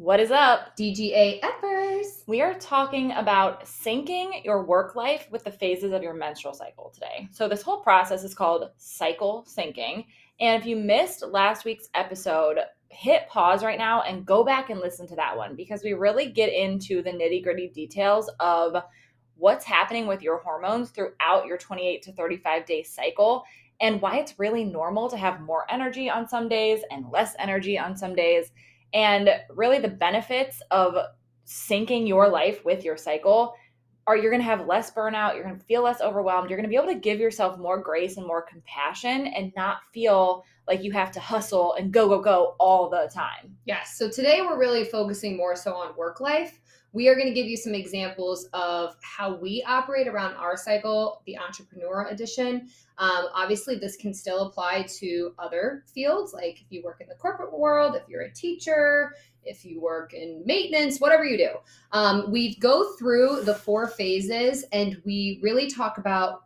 What is up? DGA Effers. We are talking about syncing your work life with the phases of your menstrual cycle today. So, this whole process is called cycle syncing. And if you missed last week's episode, hit pause right now and go back and listen to that one because we really get into the nitty gritty details of what's happening with your hormones throughout your 28 to 35 day cycle and why it's really normal to have more energy on some days and less energy on some days and really, the benefits of syncing your life with your cycle are you're going to have less burnout, you're going to feel less overwhelmed, you're going to be able to give yourself more grace and more compassion and not feel like you have to hustle and go, go, go all the time. Yes. So today we're really focusing more so on work life. We are going to give you some examples of how we operate around our cycle, the entrepreneur edition. Um, obviously, this can still apply to other fields, like if you work in the corporate world, if you're a teacher, if you work in maintenance, whatever you do. Um, we go through the four phases and we really talk about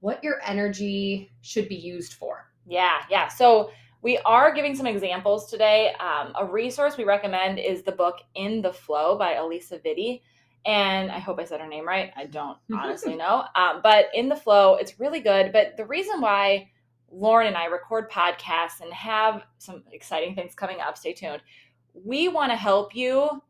what your energy should be used for. Yeah, yeah. So we are giving some examples today. Um, a resource we recommend is the book In the Flow by Alisa Vitti and I hope I said her name right. I don't honestly know. Um, but in the flow, it's really good. But the reason why Lauren and I record podcasts and have some exciting things coming up, stay tuned. We want to help you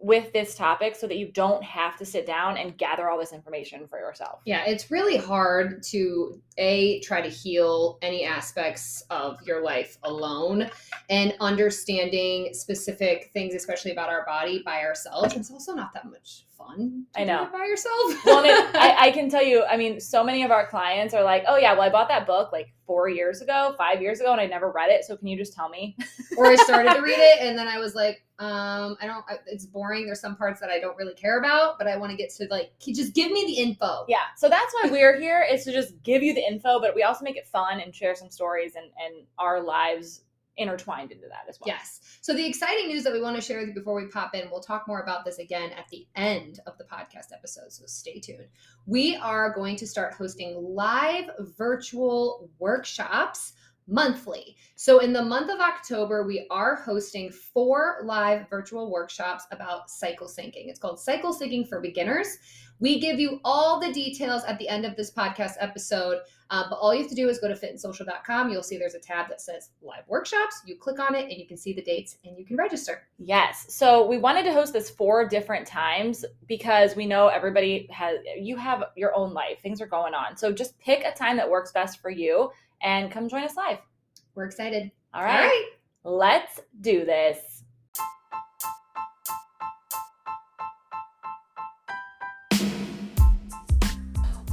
with this topic so that you don't have to sit down and gather all this information for yourself. Yeah, it's really hard to a try to heal any aspects of your life alone and understanding specific things especially about our body by ourselves. It's also not that much fun I know. by yourself. well, it, I, I can tell you, I mean, so many of our clients are like, oh, yeah, well, I bought that book like four years ago, five years ago, and I never read it. So can you just tell me? or I started to read it and then I was like, um, I don't, it's boring. There's some parts that I don't really care about, but I want to get to like, just give me the info. Yeah. So that's why we're here is to just give you the info, but we also make it fun and share some stories and, and our lives intertwined into that as well. Yes. So the exciting news that we want to share with you before we pop in, we'll talk more about this again at the end of the podcast episode. So stay tuned. We are going to start hosting live virtual workshops monthly. So in the month of October, we are hosting four live virtual workshops about cycle syncing. It's called Cycle Syncing for Beginners. We give you all the details at the end of this podcast episode. Uh, but all you have to do is go to fitandsocial.com. You'll see there's a tab that says live workshops. You click on it and you can see the dates and you can register. Yes. So we wanted to host this four different times because we know everybody has, you have your own life, things are going on. So just pick a time that works best for you and come join us live. We're excited. All right. All right. Let's do this.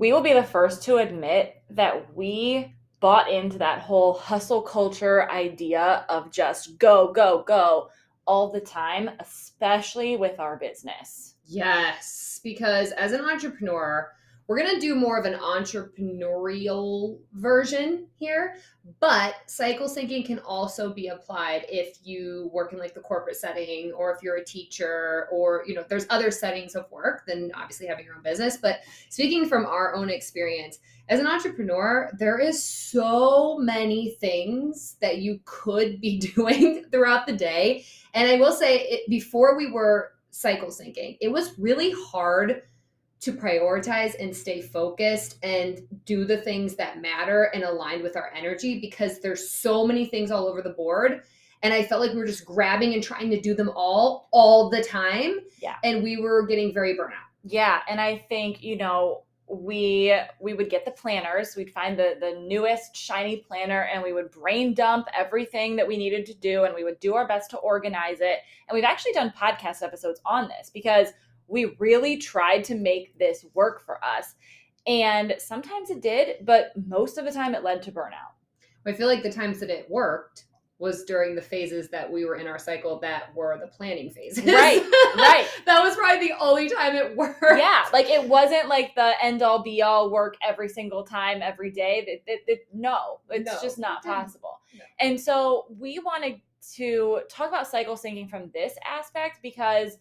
We will be the first to admit that we bought into that whole hustle culture idea of just go, go, go all the time, especially with our business. Yes, because as an entrepreneur, we're going to do more of an entrepreneurial version here, but cycle syncing can also be applied if you work in like the corporate setting or if you're a teacher or, you know, there's other settings of work than obviously having your own business. But speaking from our own experience, as an entrepreneur, there is so many things that you could be doing throughout the day. And I will say, it, before we were cycle syncing, it was really hard to prioritize and stay focused and do the things that matter and aligned with our energy because there's so many things all over the board And I felt like we were just grabbing and trying to do them all all the time. Yeah. And we were getting very burnout. Yeah, and I think, you know, we we would get the planners we'd find the the newest shiny planner and we would brain dump everything that we needed to do and we would do our best to organize it and we've actually done podcast episodes on this because we really tried to make this work for us and sometimes it did but most of the time it led to burnout I feel like the times that it worked was during the phases that we were in our cycle that were the planning phases. Right, right. that was probably the only time it worked. yeah like it wasn't like the end all be all work every single time every day it, it, it- no it's No, just not possible No. and so we wanted to talk about cycle syncing from this aspect because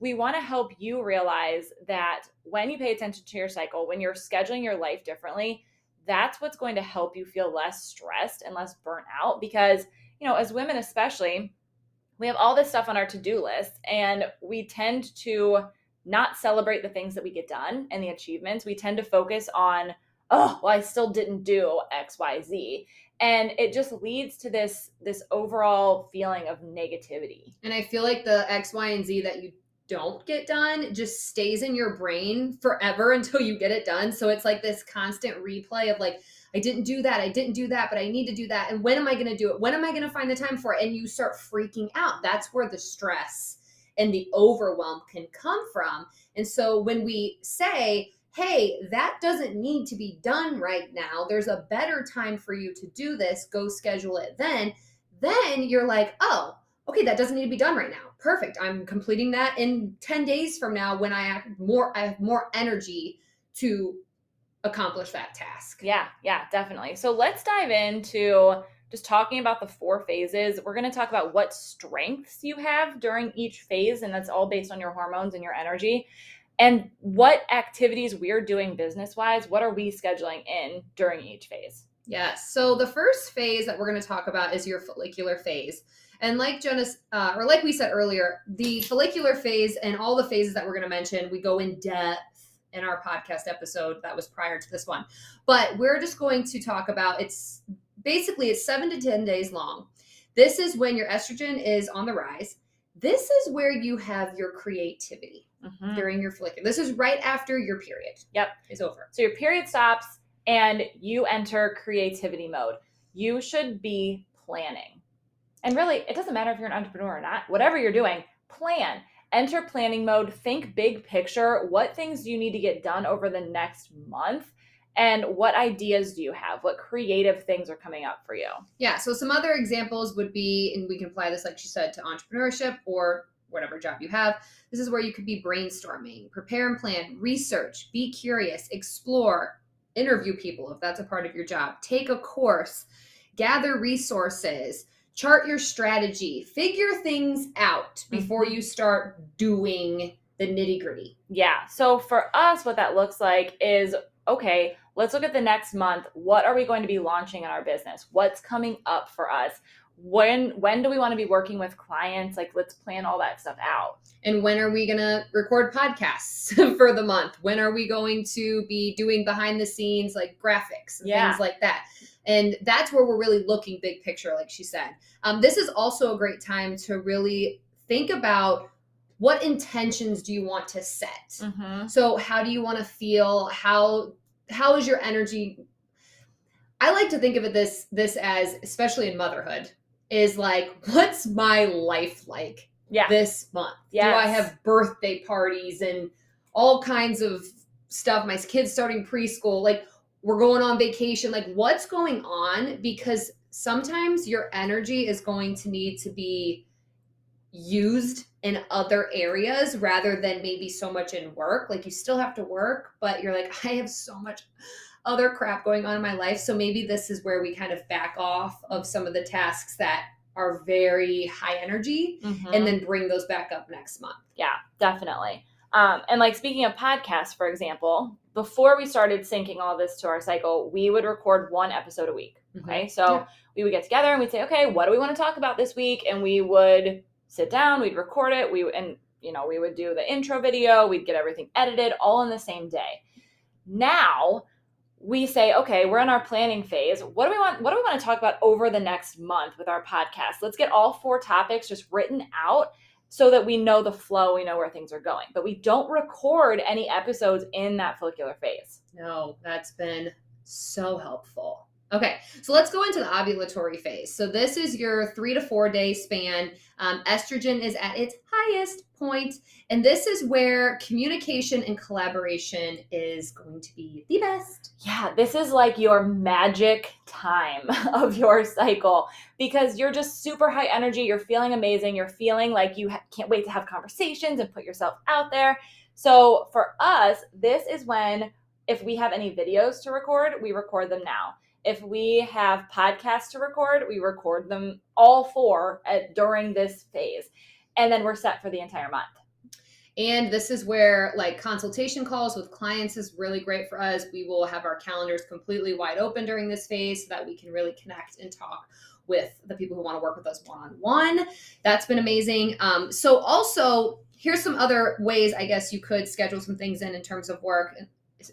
we want to help you realize that when you pay attention to your cycle when you're scheduling your life differently that's what's going to help you feel less stressed and less burnt out because you know as women especially we have all this stuff on our to-do list and we tend to not celebrate the things that we get done and the achievements. We tend to focus on, oh, well, I still didn't do XYZ. And it just leads to this this overall feeling of negativity. And I feel like the X, Y, and Z that you don't get done just stays in your brain forever until you get it done. So it's like this constant replay of like, I didn't do that, I didn't do that, but I need to do that. And when am I going to do it? When am I going to find the time for it? And you start freaking out. That's where the stress and the overwhelm can come from. And so when we say, hey, that doesn't need to be done right now, there's a better time for you to do this, go schedule it then, then you're like, oh, okay, that doesn't need to be done right now. Perfect. I'm completing that in 10 days from now when I have more I have more energy to accomplish that task. Yeah, yeah, definitely. So let's dive into just talking about the four phases. We're going to talk about what strengths you have during each phase, and that's all based on your hormones and your energy. And what activities we're doing business wise, what are we scheduling in during each phase? Yes. So the first phase that we're going to talk about is your follicular phase. And like Jonas, uh, or like we said earlier, the follicular phase and all the phases that we're going to mention, we go in depth in our podcast episode that was prior to this one. But we're just going to talk about it's basically it's seven to 10 days long. This is when your estrogen is on the rise. This is where you have your creativity Mhm. during your follicular. This is right after your period. Yep. Is over. So your period stops and you enter creativity mode. You should be planning. And really, it doesn't matter if you're an entrepreneur or not. Whatever you're doing, plan. Enter planning mode. Think big picture. What things do you need to get done over the next month? And what ideas do you have? What creative things are coming up for you? Yeah. So some other examples would be, and we can apply this, like she said, to entrepreneurship or whatever job you have. This is where you could be brainstorming, prepare and plan, research, be curious, explore, interview people if that's a part of your job, take a course, gather resources, chart your strategy, figure things out before mm-hmm. you start doing the nitty gritty. Yeah. So for us, what that looks like is okay, let's look at the next month. What are we going to be launching in our business? What's coming up for us? When when do we want to be working with clients? Like let's plan all that stuff out. And when are we going to record podcasts for the month? When are we going to be doing behind the scenes like graphics and Yeah. things like that? And that's where we're really looking big picture, like she said. Um, this is also a great time to really think about what intentions do you want to set. Mm-hmm. So how do you want to feel? How how is your energy? I like to think of it this this as, especially in motherhood, is like, what's my life like? Yeah. this month? Do I have birthday parties and all kinds of stuff? My kids starting preschool, like we're going on vacation. Like what's going on? Because sometimes your energy is going to need to be used in other areas rather than maybe so much in work. Like you still have to work, but you're like, I have so much other crap going on in my life. So maybe this is where we kind of back off of some of the tasks that are very high energy Mhm. and then bring those back up next month. Yeah, definitely. Um, and like speaking of podcasts, for example, before we started syncing all this to our cycle, we would record one episode a week. Okay. So Yeah. we would get together and we'd say, okay, what do we want to talk about this week? And we would sit down, we'd record it, we and you know, we would do the intro video, we'd get everything edited all in the same day. Now we say, okay, we're in our planning phase. What do we want? What do we want to talk about over the next month with our podcast? Let's get all four topics just written out so that we know the flow, we know where things are going. But we don't record any episodes in that follicular phase. No, that's been so helpful. Okay, so let's go into the ovulatory phase. So this is your three to four day span. Um, estrogen is at its highest point, and this is where communication and collaboration is going to be the best. Yeah, this is like your magic time of your cycle because you're just super high energy. You're feeling amazing. You're feeling like you ha- can't wait to have conversations and put yourself out there. So for us, this is when if we have any videos to record, we record them now if we have podcasts to record, we record them all four at, during this phase. And then we're set for the entire month. And this is where like consultation calls with clients is really great for us. We will have our calendars completely wide open during this phase so that we can really connect and talk with the people who want to work with us one on one. That's been amazing. Um, so, also, here's some other ways I guess you could schedule some things in in terms of work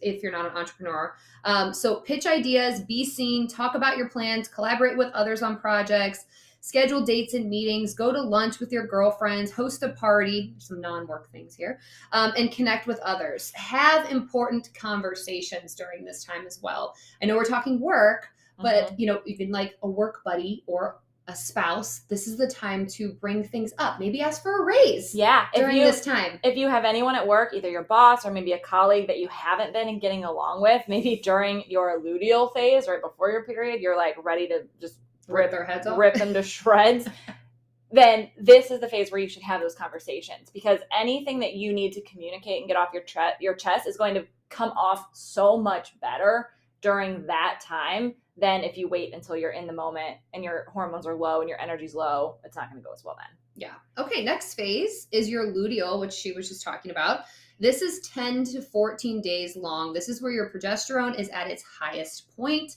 if you're not an entrepreneur. Um, so pitch ideas, be seen, talk about your plans, collaborate with others on projects, schedule dates and meetings, go to lunch with your girlfriends, host a party, some non-work things here, um, and connect with others. Have important conversations during this time as well. I know we're talking work, but mm-hmm. you know even like a work buddy or a spouse, this is the time to bring things up. Maybe ask for a raise. Yeah, during you, this time. If you have anyone at work, either your boss or maybe a colleague that you haven't been getting along with, maybe during your luteal phase, right before your period, you're like ready to just rip, rip their heads off, rip them to shreds. then this is the phase where you should have those conversations because anything that you need to communicate and get off your tre- your chest is going to come off so much better during that time than if you wait until you're in the moment and your hormones are low and your energy's low. It's not going to go as well then. Yeah. Okay. Next phase is your luteal, which she was just talking about. This is 10 to 14 days long. This is where your progesterone is at its highest point.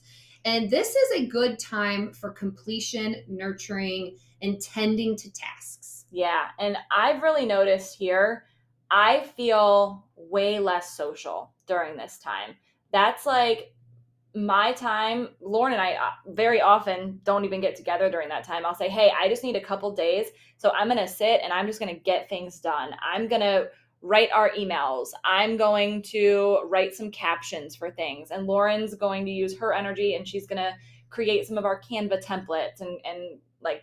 And this is a good time for completion, nurturing, and tending to tasks. Yeah. And I've really noticed here, I feel way less social during this time. That's like my time, Lauren and I uh, very often don't even get together during that time. I'll say, Hey, I just need a couple days. So I'm going to sit and I'm just going to get things done. I'm going to write our emails. I'm going to write some captions for things. And Lauren's going to use her energy and she's going to create some of our Canva templates and, and like,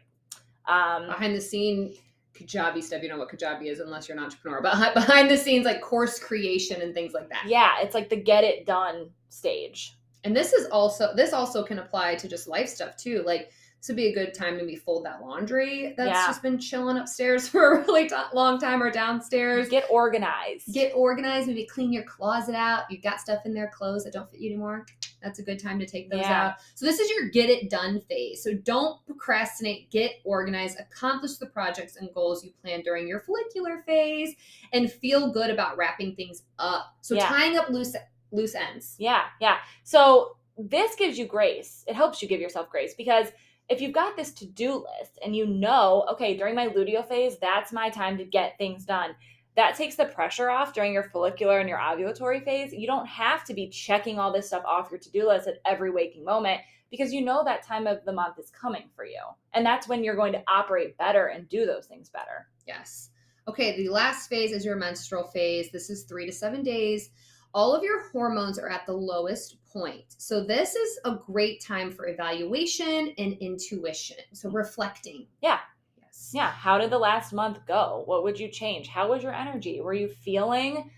um, behind the scene Kajabi stuff. You know what Kajabi is, unless you're an entrepreneur. But behind the scenes, like course creation and things like that. Yeah, it's like the get it done stage and this is also this also can apply to just life stuff too like this would be a good time to maybe fold that laundry that's yeah. just been chilling upstairs for a really t- long time or downstairs. Get organized. Get organized. Maybe clean your closet out. You've got stuff in there, clothes that don't fit you anymore. That's a good time to take those yeah. out. So this is your get it done phase. So don't procrastinate. Get organized. Accomplish the projects and goals you plan during your follicular phase, and feel good about wrapping things up. So yeah. tying up loose loose ends. Yeah, yeah. So this gives you grace. It helps you give yourself grace because if you've got this to-do list and you know, okay, during my luteal phase, that's my time to get things done. That takes the pressure off during your follicular and your ovulatory phase. You don't have to be checking all this stuff off your to-do list at every waking moment because you know that time of the month is coming for you. And that's when you're going to operate better and do those things better. Yes. Okay, the last phase is your menstrual phase. This is 3 to 7 days all of your hormones are at the lowest point. So, this is a great time for evaluation and intuition. So, mm. reflecting. Yeah. Yes. Yeah. How did the last month go? What would you change? How was your energy? Were you feeling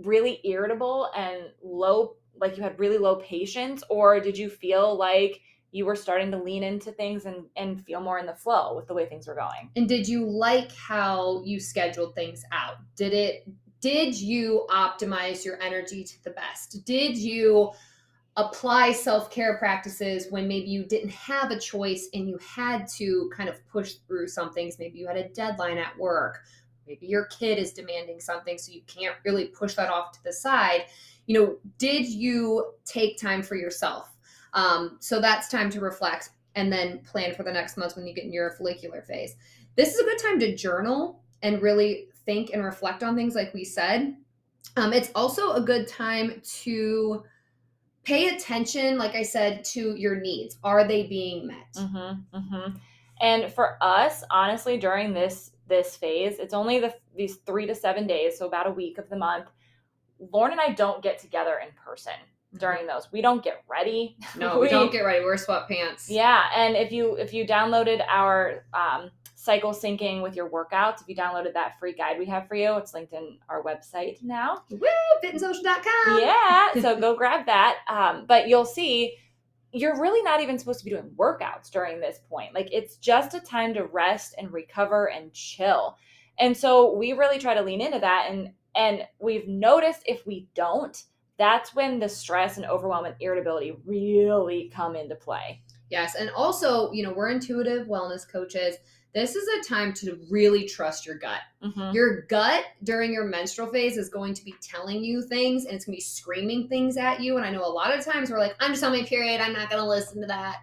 really irritable and low, like you had really low patience? Or did you feel like you were starting to lean into things and, and feel more in the flow with the way things were going? And did you like how you scheduled things out? Did it did you optimize your energy to the best? Did you apply self care practices when maybe you didn't have a choice and you had to kind of push through some things? Maybe you had a deadline at work. Maybe your kid is demanding something, so you can't really push that off to the side. You know, did you take time for yourself? Um, so that's time to reflect and then plan for the next month when you get in your follicular phase. This is a good time to journal and really think and reflect on things like we said. Um, it's also a good time to pay attention, like I said, to your needs. Are they being met? Mm-hmm, mm-hmm. And for us, honestly, during this this phase, it's only the these three to seven days, so about a week of the month. Lauren and I don't get together in person during those. We don't get ready. No, we, don't get ready. We're sweatpants. Yeah, and if you if you downloaded our um, cycle syncing with your workouts, if you downloaded that free guide we have for you, it's linked in our website now. Woo! fitandsocial.com. Yeah, so go grab that. Um, but you'll see you're really not even supposed to be doing workouts during this point. Like it's just a time to rest and recover and chill. And so we really try to lean into that and and we've noticed if we don't, that's when the stress and overwhelm and irritability really come into play. Yes, and also, you know, we're intuitive wellness coaches this is a time to really trust your gut. Mm-hmm. Your gut during your menstrual phase is going to be telling you things and it's going to be screaming things at you. And I know a lot of times we're like, I'm just on my period. I'm not going to listen to that.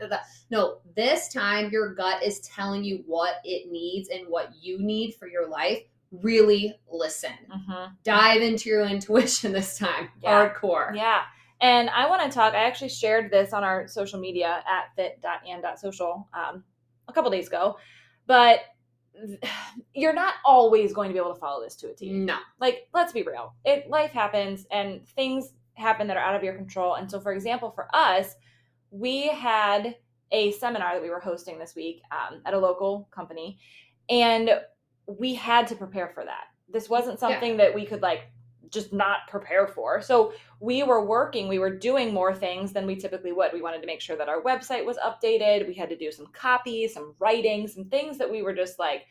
No, this time your gut is telling you what it needs and what you need for your life. Really listen. Mm-hmm. Dive into your intuition this time. Yeah. Hardcore. Yeah. And I want to talk, I actually shared this on our social media at fit.and.social um, a couple days ago but you're not always going to be able to follow this to a T. No. Like, let's be real. It life happens and things happen that are out of your control. And so, for example, for us, we had a seminar that we were hosting this week um, at a local company, and we had to prepare for that. This wasn't something yeah. that we could like just not prepare for. So we were working, we were doing more things than we typically would. We wanted to make sure that our website was updated. We had to do some copy, some writing, some things that we were just like,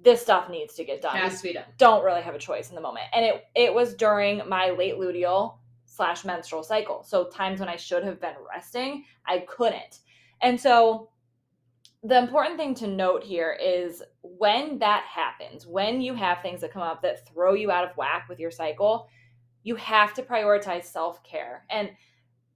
this stuff needs to get done. Has to be done. Don't really have a choice in the moment. And it it was during my late luteal slash menstrual cycle. So times when I should have been resting, I couldn't. And so the important thing to note here is when that happens, when you have things that come up that throw you out of whack with your cycle, you have to prioritize self care. And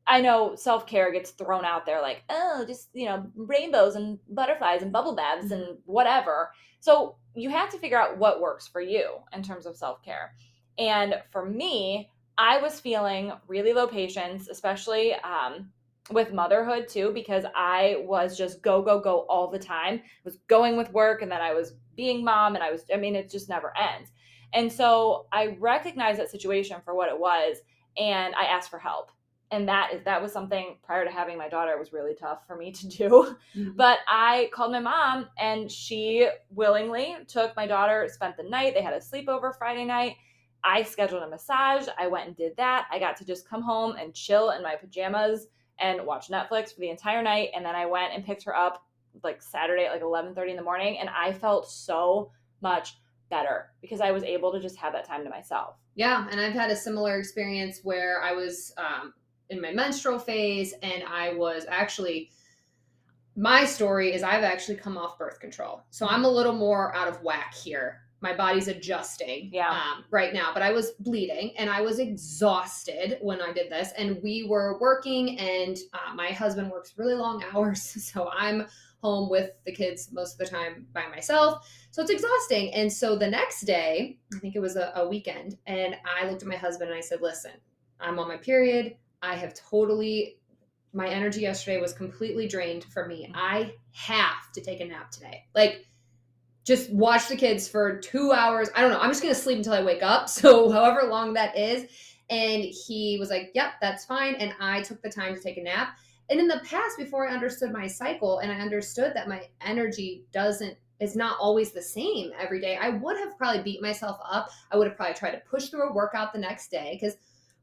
I know self care gets thrown out there like, oh, just, you know, rainbows and butterflies and bubble baths mm-hmm. and whatever. So you have to figure out what works for you in terms of self care. And for me, I was feeling really low patience, especially um, with motherhood too because I was just go go go all the time. I was going with work and then I was being mom and I was I mean it just never ends. And so I recognized that situation for what it was and I asked for help. And that is that was something prior to having my daughter was really tough for me to do. Mm-hmm. But I called my mom and she willingly took my daughter, spent the night. They had a sleepover Friday night. I scheduled a massage. I went and did that. I got to just come home and chill in my pajamas and watched Netflix for the entire night. And then I went and picked her up like Saturday at like 11:30 in the morning, and I felt so much better because I was able to just have that time to myself. Yeah, and I've had a similar experience where I was um, in my menstrual phase, and I was actually. My story is I've actually come off birth control. So I'm a little more out of whack here my body's adjusting yeah. um, right now but i was bleeding and i was exhausted when i did this and we were working and uh, my husband works really long hours so i'm home with the kids most of the time by myself. So it's exhausting and so the next day i think it was a, a weekend and i looked at my husband and i said listen i'm on my period. I have totally my energy yesterday was completely drained from me. I have to take a nap today. Like just watch the kids for two hours. I don't know. I'm just going to sleep until I wake up. So, however long that is. And he was like, Yep, that's fine. And I took the time to take a nap. And in the past, before I understood my cycle and I understood that my energy doesn't, is not always the same every day, I would have probably beat myself up. I would have probably tried to push through a workout the next day because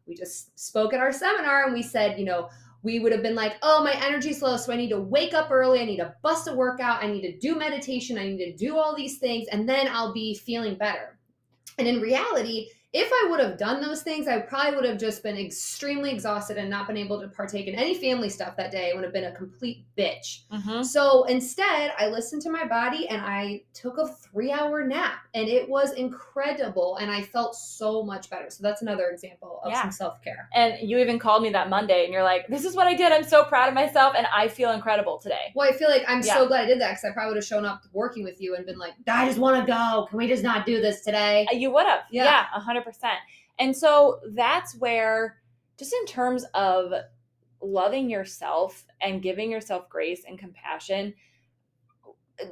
we just spoke at our seminar and we said, you know, we would have been like, oh, my energy's low, so I need to wake up early. I need to bust a workout. I need to do meditation. I need to do all these things, and then I'll be feeling better. And in reality, if I would have done those things, I probably would have just been extremely exhausted and not been able to partake in any family stuff that day. It would have been a complete bitch. Mm-hmm. So instead, I listened to my body and I took a three hour nap, and it was incredible. And I felt so much better. So that's another example of yeah. some self care. And you even called me that Monday, and you're like, "This is what I did. I'm so proud of myself, and I feel incredible today." Well, I feel like I'm yeah. so glad I did that because I probably would have shown up working with you and been like, "I just want to go. Can we just not do this today?" Uh, you would have. Yeah, hundred percent. And so that's where, just in terms of loving yourself and giving yourself grace and compassion,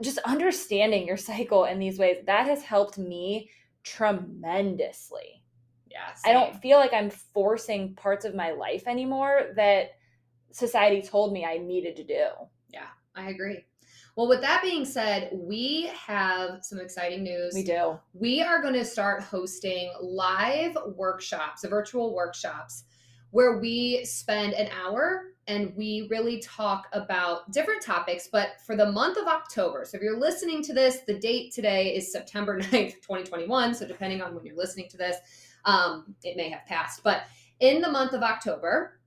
just understanding your cycle in these ways, that has helped me tremendously. Yeah. I don't feel like I'm forcing parts of my life anymore that society told me I needed to do. Yeah, I agree. Well, with that being said, we have some exciting news. We do. We are going to start hosting live workshops, virtual workshops, where we spend an hour and we really talk about different topics. But for the month of October, so if you're listening to this, the date today is September 9th, 2021. So depending on when you're listening to this, um, it may have passed. But in the month of October,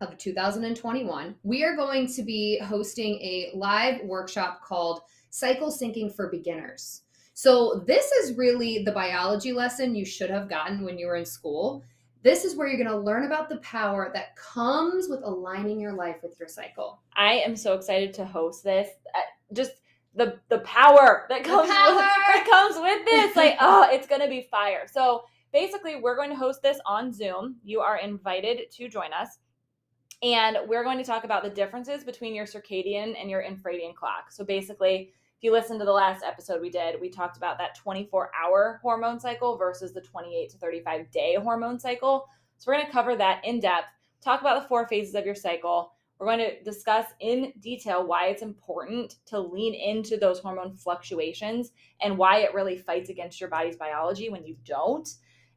of 2021, we are going to be hosting a live workshop called Cycle Syncing for Beginners. So, this is really the biology lesson you should have gotten when you were in school. This is where you're going to learn about the power that comes with aligning your life with your cycle. I am so excited to host this. Uh, just the the power that comes power! With, that comes with this, like oh, it's going to be fire. So basically, we're going to host this on Zoom. You are invited to join us. And we're going to talk about the differences between your circadian and your infradian clock. So basically, if you listen to the last episode we did, we talked about that 24 hour hormone cycle versus the 28 to 35 day hormone cycle. So we're going to cover that in depth, talk about the four phases of your cycle. We're going to discuss in detail why it's important to lean into those hormone fluctuations and why it really fights against your body's biology when you don't.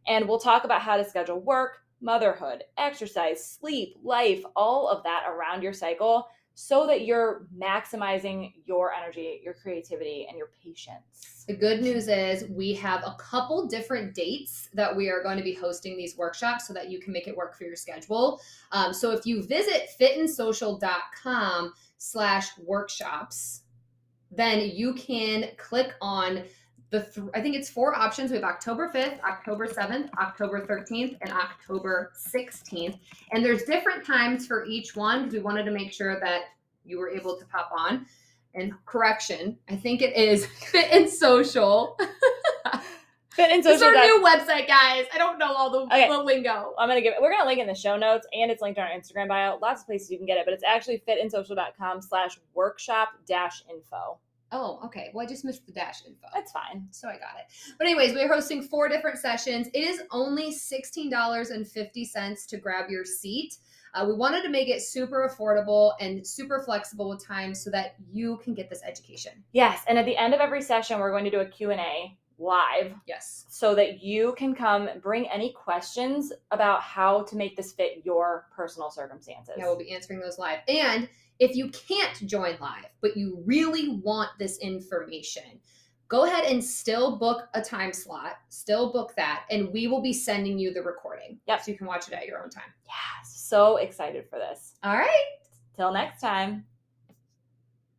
And we'll talk about how to schedule work, motherhood, exercise, sleep, life, all of that around your cycle so that you're maximizing your energy, your creativity, and your patience. The good news is we have a couple different dates that we are going to be hosting these workshops so that you can make it work for your schedule. Um, so if you visit fitandsocial.com slash workshops, then you can click on the th- I think it's four options. We have October 5th, October 7th, October 13th, and October 16th. And there's different times for each one because we wanted to make sure that you were able to pop on. And correction, I think it is Fit and Social. Fit and Social. It's our new website, guys. I don't know all the, Okay. the lingo. I'm gonna give it. We're gonna link in the show notes, and it's linked on our Instagram bio. Lots of places you can get it, but it's actually fitandsocial.com slash workshop dash info. Oh, okay. Well, I just missed the dash info. That's fine. So I got it. But anyways, we're hosting four different sessions. It is only $16.50 to grab your seat. Uh, we wanted to make it super affordable and super flexible with time so that you can get this education. Yes, and at the end of every session, we're going to do a Q and A live, Yes. so that you can come bring any questions about how to make this fit your personal circumstances. Yeah, we'll be answering those live. And if you can't join live, but you really want this information, go ahead and still book a time slot, still book that, and we will be sending you the recording. Yep. So you can watch it at your own time. Yeah. so excited for this. All right. Till next time.